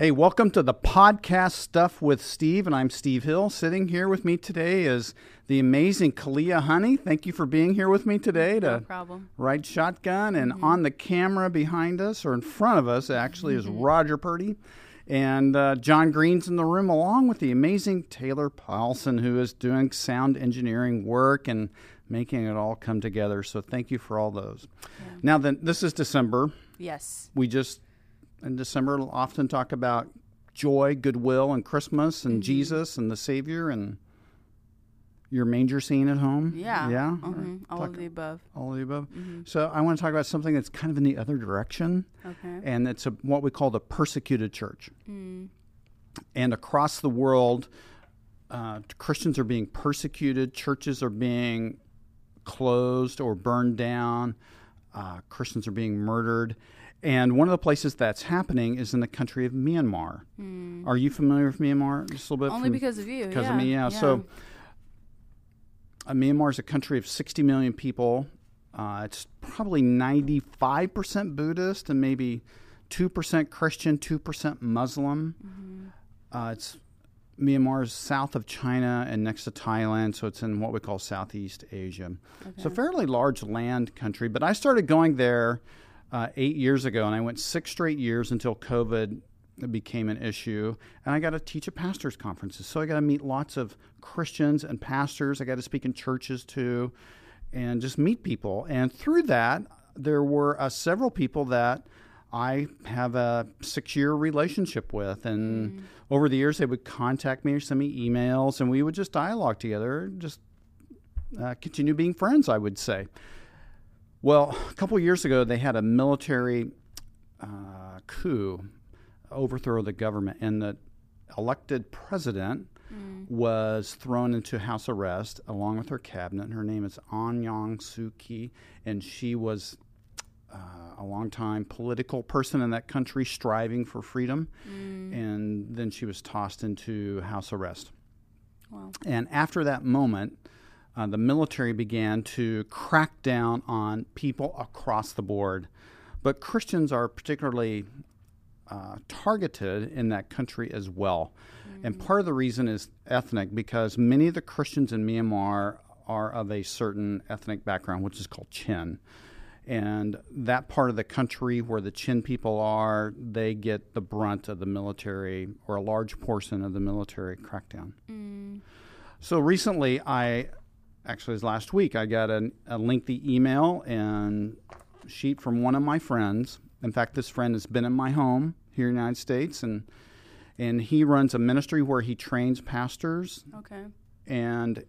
Hey, welcome to the podcast Stuff with Steve, and I'm Steve Hill. Sitting here with me today is the amazing Kalia Honey. Thank you for being here with me today No problem. ride shotgun. And on the camera behind us, or in front of us, actually, is Roger Purdy. And uh, John Green's in the room, along with the amazing Taylor Paulson, who is doing sound engineering work and making it all come together. So thank you for all those. Now, then, this is December Yes. we just in December often talk about joy, goodwill, and Christmas, and Jesus and the Savior, and your manger scene at home. Yeah. yeah, Mhm. All Talk- of the above. all of the above. So I want to talk about something that's kind of in the other direction, Okay. and it's a, what we call the persecuted church. And across the world, uh, Christians are being persecuted. Churches are being closed or burned down. Uh, Christians are being murdered. And one of the places that's happening is in the country of Myanmar. Are you familiar with Myanmar? Just a little bit. Only from- because of you. because yeah. of me, yeah. So uh, Myanmar is a country of 60 million people. Uh, it's probably 95% Buddhist and maybe 2% Christian, 2% Muslim. Mm-hmm. Uh, it's Myanmar is south of China and next to Thailand, so it's in what we call Southeast Asia. It's a fairly large land country, but I started going there uh, eight years ago, and I went six straight years until COVID became an issue. And I got to teach at pastors' conferences, so I got to meet lots of Christians and pastors. I got to speak in churches too, and just meet people. And through that, there were uh, several people that I have a six year relationship with. And over the years, they would contact me or send me emails, and we would just dialogue together, just uh, continue being friends, I would say. Well, a couple of years ago, they had a military uh, coup, overthrow of the government, and the elected president was thrown into house arrest along with her cabinet. Her name is Aung San Suu Kyi, and she was uh, a long-time political person in that country striving for freedom. And then she was tossed into house arrest. Wow. And after that moment, uh, the military began to crack down on people across the board. But Christians are particularly uh, targeted in that country as well. And part of the reason is ethnic because many of the Christians in Myanmar are of a certain ethnic background, which is called Chin. And that part of the country where the Chin people are, they get the brunt of the military or a large portion of the military crackdown. So recently, I actually, it was last week, I got an, a lengthy email and sheet from one of my friends. In fact, this friend has been in my home here in the United States, and and he runs a ministry where he trains pastors Okay. and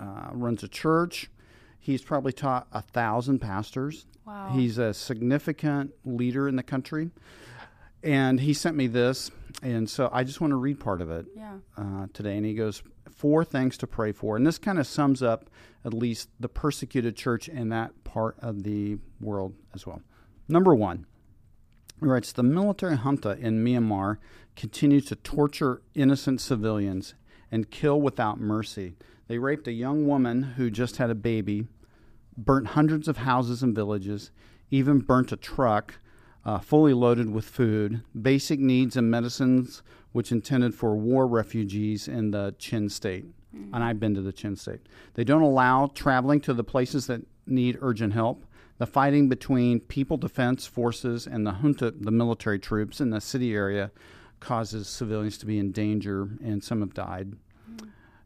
uh, runs a church. He's probably taught a thousand pastors. Wow. He's a significant leader in the country. And he sent me this, and so I just want to read part of it Yeah. uh, today. And he goes, Four things to pray for. And this kind of sums up at least the persecuted church in that part of the world as well. Number one, he writes, The military junta in Myanmar continues to torture innocent civilians and kill without mercy. They raped a young woman who just had a baby, burnt hundreds of houses and villages, even burnt a truck uh, fully loaded with food, basic needs and medicines, which intended for war refugees in the Chin state. And I've been to the Chin state. They don't allow traveling to the places that need urgent help. The fighting between People Defense Forces and the junta, the military troops in the city area, causes civilians to be in danger, and some have died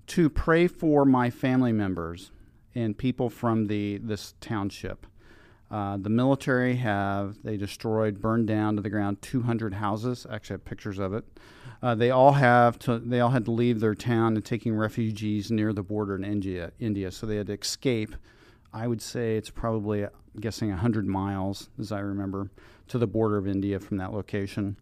to pray for my family members and people from the this township. Uh, the military have they destroyed, burned down to the ground 200 houses. Actually, I have pictures of it. Uh, they all have to. They all had to leave their town and taking refugees near the border in India. India, so they had to escape. I would say it's probably I'm guessing 100 miles, as I remember, to the border of India from that location,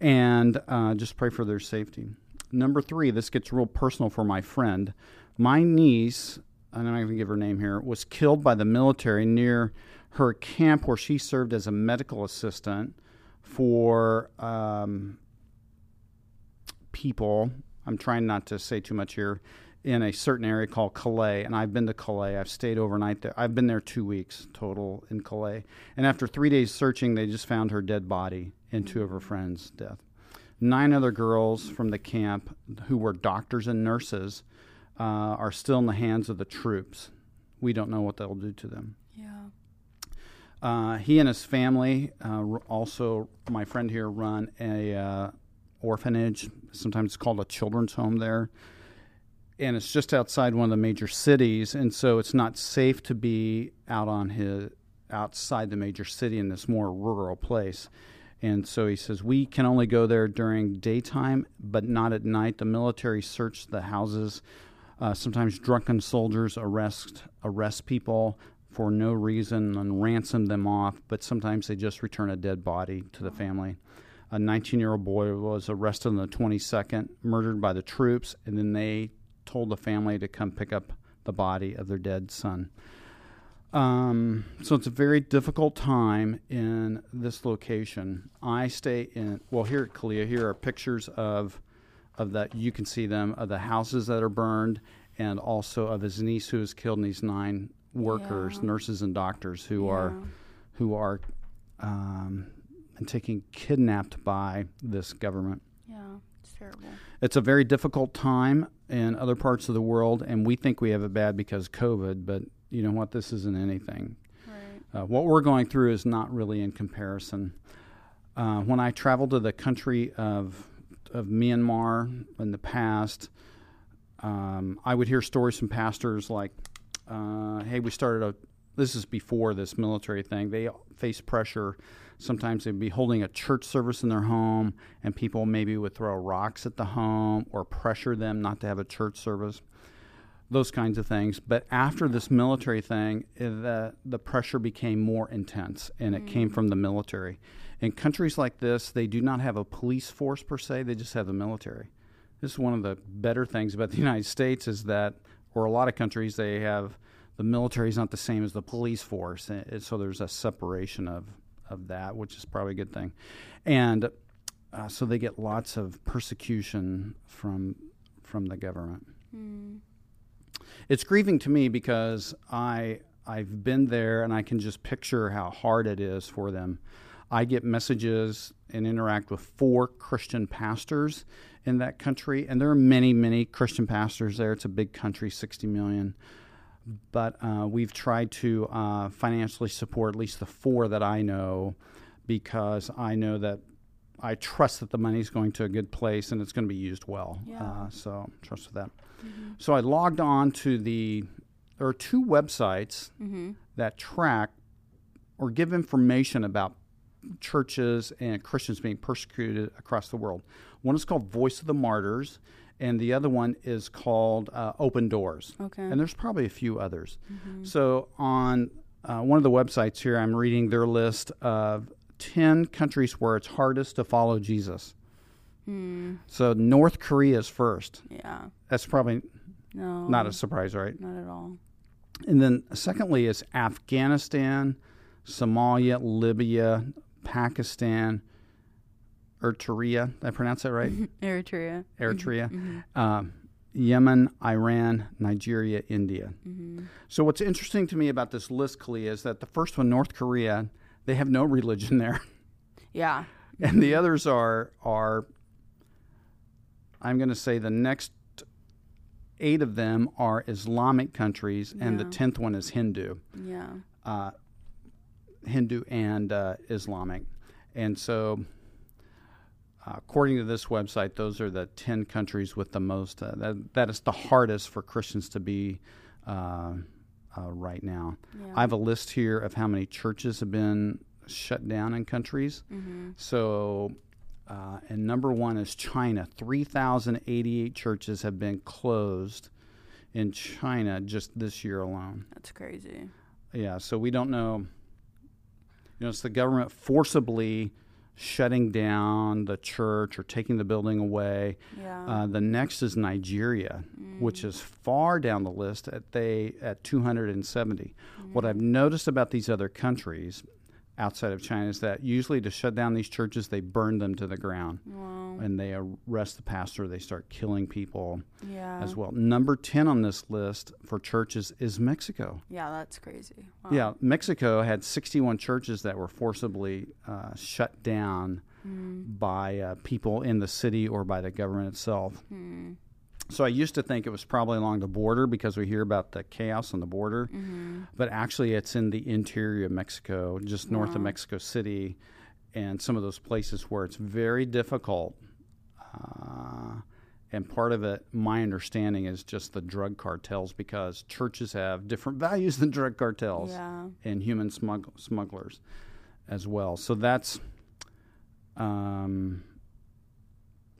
and uh, just pray for their safety. Number three, this gets real personal for my friend. My niece, and I'm not going to give her name here, was killed by the military near her camp where she served as a medical assistant for um, people. I'm trying not to say too much here. In a certain area called Kalay, and I've been to Kalay. I've stayed overnight there. I've been there two weeks total in Kalay. And after three days searching, they just found her dead body and two of her friends' death. Nine other girls from the camp who were doctors and nurses uh, are still in the hands of the troops. We don't know what they'll do to them. Yeah. Uh, he and his family, uh, also my friend here, run a uh, orphanage. Sometimes it's called a children's home there, and it's just outside one of the major cities. And so it's not safe to be out on his outside the major city in this more rural place. And so he says we can only go there during daytime, but not at night. The military search the houses. Uh, sometimes drunken soldiers arrest arrest people for no reason and ransom them off, but sometimes they just return a dead body to the family. A 19 year old boy was arrested on the 22nd, murdered by the troops, and then they told the family to come pick up the body of their dead son. Um, so it's a very difficult time in this location. I stay in, well, here at Kalia, here are pictures of, of that, you can see them, of the houses that are burned, and also of his niece who was killed, and these nine workers, Yeah. nurses and doctors who are who are um, and taken kidnapped by this government. Yeah. It's terrible. It's a very difficult time in other parts of the world, and we think we have it bad because COVID. But you know what? This isn't anything. Right. Uh, what we're going through is not really in comparison. Uh, when I traveled to the country of of Myanmar in the past, um, I would hear stories from pastors like, uh, "Hey, we started a." This is before this military thing. They face pressure. Sometimes they'd be holding a church service in their home, and people maybe would throw rocks at the home or pressure them not to have a church service those kinds of things. But after this military thing, eh, the the pressure became more intense, and it came from the military. In countries like this, they do not have a police force per se; they just have the military. This is one of the better things about the United States is that, or a lot of countries, they have the military is not the same as the police force, and so there's a separation of of that, which is probably a good thing, and uh, so they get lots of persecution from from the government Mm. it's grieving to me because I I've been there and I can just picture how hard it is for them. I get messages and interact with four Christian pastors in that country, and there are many, many Christian pastors there. It's a big country, 60 million. But uh, we've tried to uh, financially support at least the four that I know because I know that I trust that the money's going to a good place and it's going to be used well. Yeah. Uh, so trust with that. Mm-hmm. So I logged on to the. There are two websites Mm-hmm. that track or give information about churches and Christians being persecuted across the world. One is called Voice of the Martyrs, and the other one is called uh, Open Doors. Okay. And there's probably a few others. Mhm. So on uh, one of the websites here, I'm reading their list of 10 countries where it's hardest to follow Jesus. Mm. So North Korea is first. Yeah. That's probably No. not a surprise, right? Not at all. And then, secondly, is Afghanistan, Somalia, Libya, Pakistan, Eritrea. Did I pronounce that right? Eritrea. Eritrea, Mm-hmm. um, Yemen, Iran, Nigeria, India. Mm-hmm. So, what's interesting to me about this list, Kalia, is that the first one, North Korea, they have no religion there, Yeah. and the others are are. I'm going to say the next eight of them are Islamic countries, and the tenth one is Hindu. Yeah. uh, Hindu and uh, Islamic. And so, uh, according to this website, those are the 10 countries with the most, uh, that, that is the hardest for Christians to be uh, uh, right now. Yeah. I have a list here of how many churches have been shut down in countries. Mm-hmm. So, uh, and number one is China. 3,088 churches have been closed in China just this year alone. That's crazy. Yeah, so we don't know. You know, it's the government forcibly shutting down the church or taking the building away. Yeah. Uh, the next is Nigeria, which is far down the list at they at 270. What I've noticed about these other countries outside of China is that usually to shut down these churches, they burn them to the ground wow. and they arrest the pastor. They start killing people Yeah. as well. Number 10 on this list for churches is Mexico. Yeah, that's crazy. Wow. Yeah, Mexico had 61 churches that were forcibly uh, shut down by uh, people in the city or by the government itself. Hmm. So I used to think it was probably along the border because we hear about the chaos on the border, Mm-hmm. but actually it's in the interior of Mexico, just north of Mexico City, and some of those places where it's very difficult. Uh, and part of it, my understanding, is just the drug cartels because churches have different values than drug cartels Yeah. and human smugg- smugglers as well. So that's um,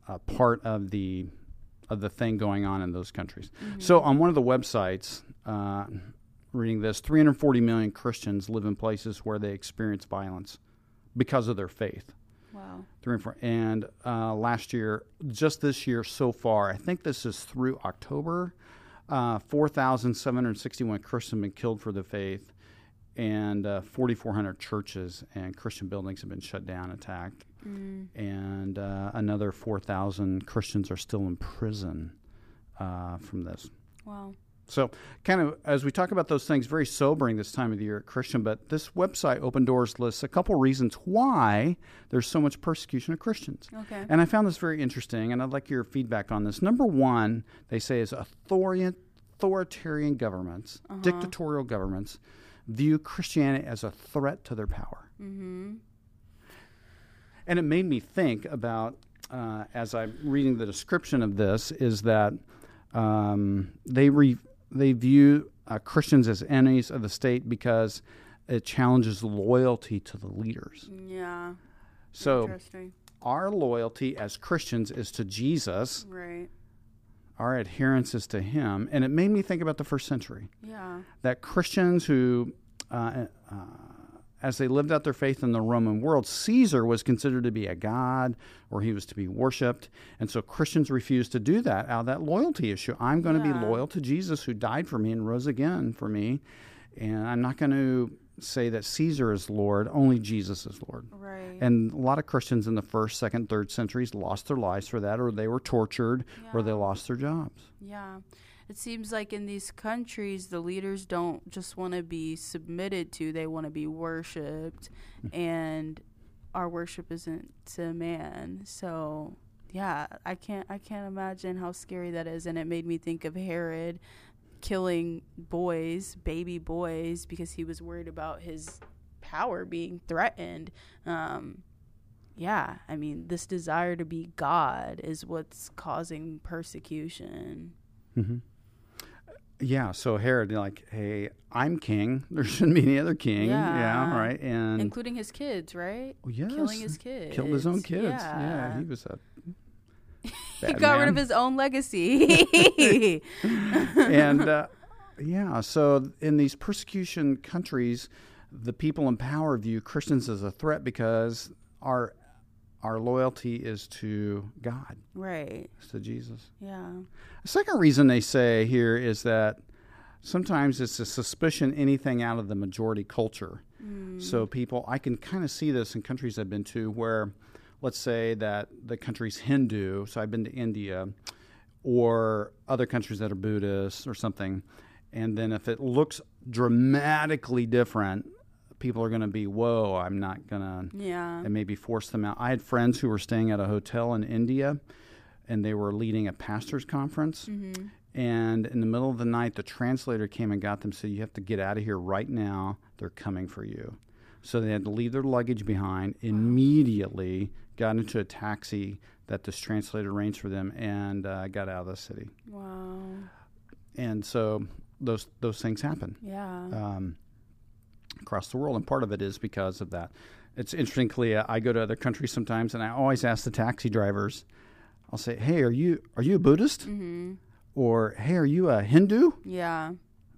a part of the of the thing going on in those countries. So on one of the websites, uh, reading this, 340 million Christians live in places where they experience violence because of their faith. Wow. Three and four. And uh, last year, just this year so far, I think this is through October, uh, 4,761 Christians have been killed for the faith, and uh, 4,400 churches and Christian buildings have been shut down, attacked, Mm. and uh, another 4,000 Christians are still in prison uh, from this. Wow. So, kind of as we talk about those things, very sobering this time of the year at Christian. But this website, Open Doors, lists a couple reasons why there's so much persecution of Christians. Okay. And I found this very interesting, and I'd like your feedback on this. Number one, they say is authoritarian governments, dictatorial governments, view Christianity as a threat to their power. Mm-hmm. And it made me think about, uh, as I'm reading the description of this, is that um, they re- they view uh, Christians as enemies of the state because it challenges loyalty to the leaders. Yeah. So our loyalty as Christians is to Jesus. Right. Our adherence is to Him, and it made me think about the first century. Yeah. that Christians who, uh, uh, as they lived out their faith in the Roman world, Caesar was considered to be a god or he was to be worshipped. And so Christians refused to do that out of that loyalty issue. I'm going to Yeah. be loyal to Jesus who died for me and rose again for me. And I'm not going to say that Caesar is Lord, only Jesus is Lord. Right. And a lot of Christians in the first, second, third centuries lost their lives for that, or they were tortured, or they lost their jobs. Yeah. It seems like in these countries, the leaders don't just want to be submitted to, they want to be worshiped. and our worship isn't to man. So, yeah, I can't I can't imagine how scary that is and it made me think of Herod killing boys, baby boys because he was worried about his power being threatened. Um yeah, I mean, this desire to be God is what's causing persecution. hmm Yeah, so Herod, like, hey, I'm king. There shouldn't be any other king. Yeah. right. And including his kids, right? Oh, yes, Killing his kids. killed his own kids. Yeah, Yeah. he was a. he got rid of his own legacy. and uh, yeah, so in these persecution countries, the people in power view Christians as a threat because our our loyalty is to God, right. is to Jesus. Yeah. The second reason they say here is that sometimes it's a suspicion anything out of the majority culture. Mm. So people, I can kind of see this in countries I've been to where, let's say that the country's Hindu. So I've been to India, or other countries that are Buddhist or something, and then if it looks dramatically different, people are going to be, "Whoa, I'm not gonna." Yeah. and maybe force them out. I had friends who were staying at a hotel in India and they were leading a pastor's conference. Mm-hmm. And in the middle of the night, the translator came and got them, said, You have to get out of here right now. They're coming for you. So they had to leave their luggage behind, immediately got into a taxi that this translator arranged for them, and uh, got out of the city. Wow. And so those, those things happen Yeah. um, across the world, and part of it is because of that. It's interesting, Clea. I go to other countries sometimes, and I always ask the taxi drivers. I'll say, "Hey, are you are you a Buddhist?" mm-hmm. Or, "Hey, are you a Hindu?" Yeah.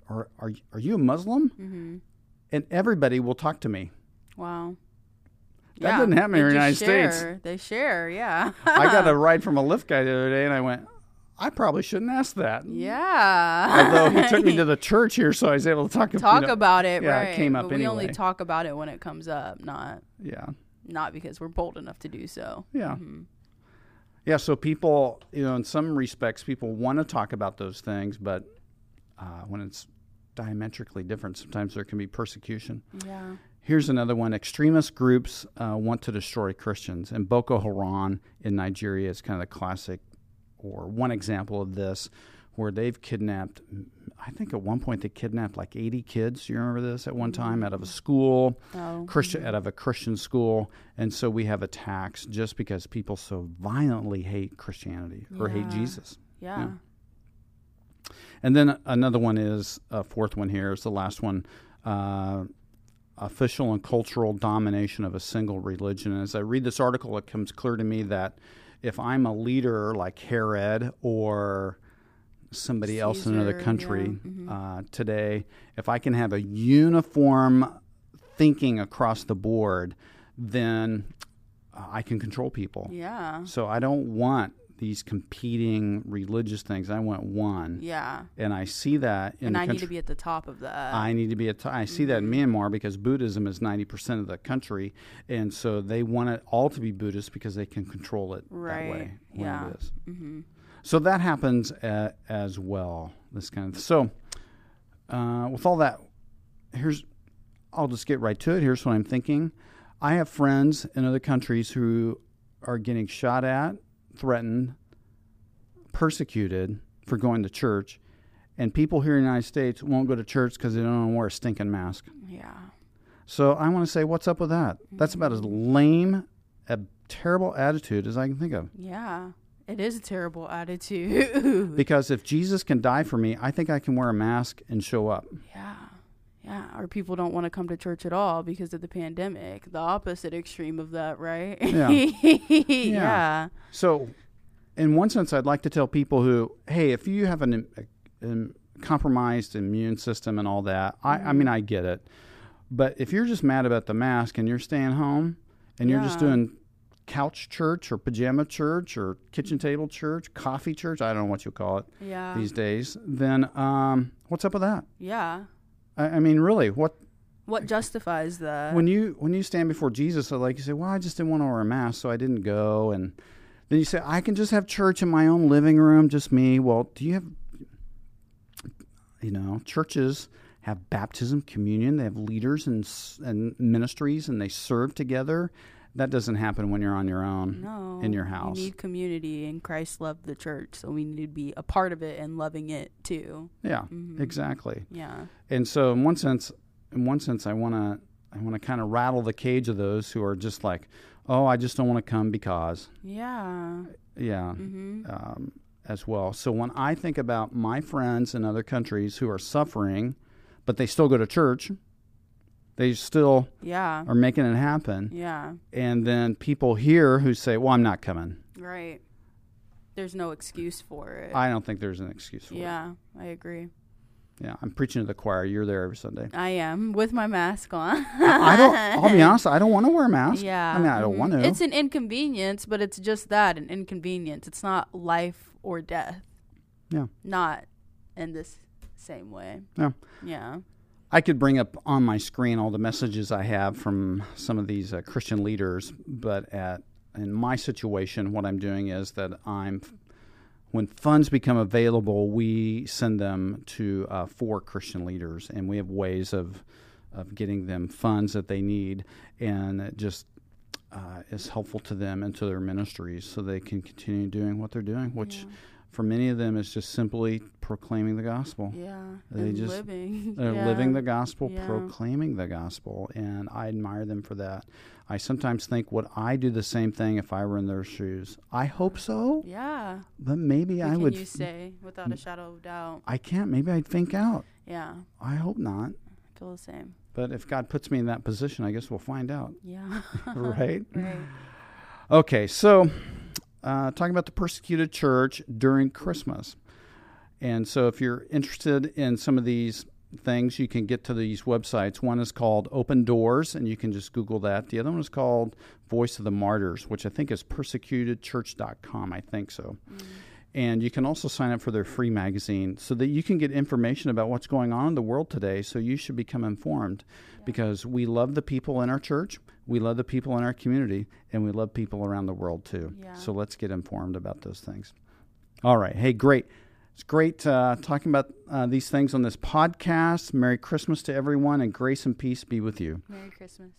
Or, "Are are you a Muslim?" Mm-hmm. And everybody will talk to me. Wow. That doesn't happen they in the United States. They share, yeah. I got a ride from a Lyft guy the other day, and I went, "I probably shouldn't ask that." Yeah. Although he took me to the church here, so I was able to talk. talk you know, about it, yeah, it right? came up but we only talk about it when it comes up, not Yeah. not because we're bold enough to do so. Yeah. Mhm. Yeah, so people, you know, in some respects, people want to talk about those things, but uh, when it's diametrically different, sometimes there can be persecution. Yeah. Here's another one. Extremist groups uh, want to destroy Christians. And Boko Haram in Nigeria is kind of the classic or one example of this where they've kidnapped, I think at one point they kidnapped like 80 kids. You remember this at one time out of a school, Oh, Christian, out of a Christian school. And so we have attacks just because people so violently hate Christianity or hate Jesus. yeah. yeah. And then another one is a fourth one here is the last one. Uh, official and cultural domination of a single religion. And as I read this article, it comes clear to me that if I'm a leader like Herod or somebody else in another country yeah, mhm. uh, today, if I can have a uniform thinking across the board, then uh, I can control people. Yeah. So I don't want these competing religious things. I want one. Yeah. And I see that in And I country. need to be at the top of that. I need to be at. T- I see that in Myanmar because Buddhism is ninety percent of the country, and so they want it all to be Buddhist because they can control it that way. Yeah. It is. hmm So that happens as well. This kind of so. Uh, with all that, here's. I'll just get right to it. Here's what I'm thinking. I have friends in other countries who are getting shot at, threatened, persecuted for going to church, and people here in the United States won't go to church because they don't want to wear a stinking mask. Yeah. So I want to say, what's up with that? That's about as mm-hmm. lame, a terrible attitude as I can think of. Yeah. It is a terrible attitude. Because if Jesus can die for me, I think I can wear a mask and show up. yeah. Yeah. Or people don't want to come to church at all because of the pandemic. The opposite extreme of that, right? Yeah. yeah. So, in one sense, I'd like to tell people who, hey, if you have an, um compromised immune system and all that, I, I mean, I get it. But if you're just mad about the mask and you're staying home and you're just doing couch church or pajama church or kitchen table church, coffee church, I don't know what you call it Yeah. these days, then um, what's up with that? yeah. I, I mean, really, what What justifies that? when you when you stand before Jesus, like you say, well, I just didn't want to wear a mask, so I didn't go, and then you say, I can just have church in my own living room, just me. Well, do you have, you know, churches have baptism, communion, they have leaders and and ministries, and they serve together. That doesn't happen when you're on your own no. in your house. You need community, and Christ loved the church, so we need to be a part of it and loving it too. yeah, Mhm. exactly. Yeah. And so, in one sense, in one sense, I want to I want to kind of rattle the cage of those who are just like, oh, I just don't want to come because. Yeah. Yeah. hmm um, as well. So when I think about my friends in other countries who are suffering, but they still go to church, they still Yeah. are making it happen. Yeah. And then people here who say, "Well, I'm not coming." Right. There's no excuse for it. I don't think there's an excuse for it. yeah, I agree. Yeah, I'm preaching to the choir. You're there every Sunday. I am with my mask on. I don't. I'll be honest. I don't want to wear a mask. Yeah. I mean, I don't mhm. want to. It's an inconvenience, but it's just that an inconvenience. It's not life or death. Yeah. Not in this same way. Yeah. Yeah. I could bring up on my screen all the messages I have from some of these uh, Christian leaders, but at in my situation, what I'm doing is that I'm when funds become available, we send them to uh, four Christian leaders, and we have ways of of getting them funds that they need, and it just uh, is helpful to them and to their ministries, so they can continue doing what they're doing, which for many of them it's just simply proclaiming the gospel. Yeah. They just- living. They're yeah. living the gospel, Yeah. proclaiming the gospel, and I admire them for that. I sometimes think, would I do the same thing if I were in their shoes? I hope so, Yeah. but maybe What I can would. you say without a shadow of doubt? I can't. Maybe I'd think out. Yeah. I hope not. I feel the same. But if God puts me in that position, I guess we'll find out. Yeah. right? right. Okay, so uh, talking about the persecuted church during Christmas. And so if you're interested in some of these things, you can get to these websites. One is called Open Doors, and you can just Google that. The other one is called Voice of the Martyrs, which I think is persecutedchurch.com. I think so. And you can also sign up for their free magazine so that you can get information about what's going on in the world today. So you should become informed because we love the people in our church, we love the people in our community, and we love people around the world too. Yeah. So let's get informed about those things. All right. Hey, great. It's great uh, talking about uh, these things on this podcast. Merry Christmas to everyone, and grace and peace be with you. Merry Christmas.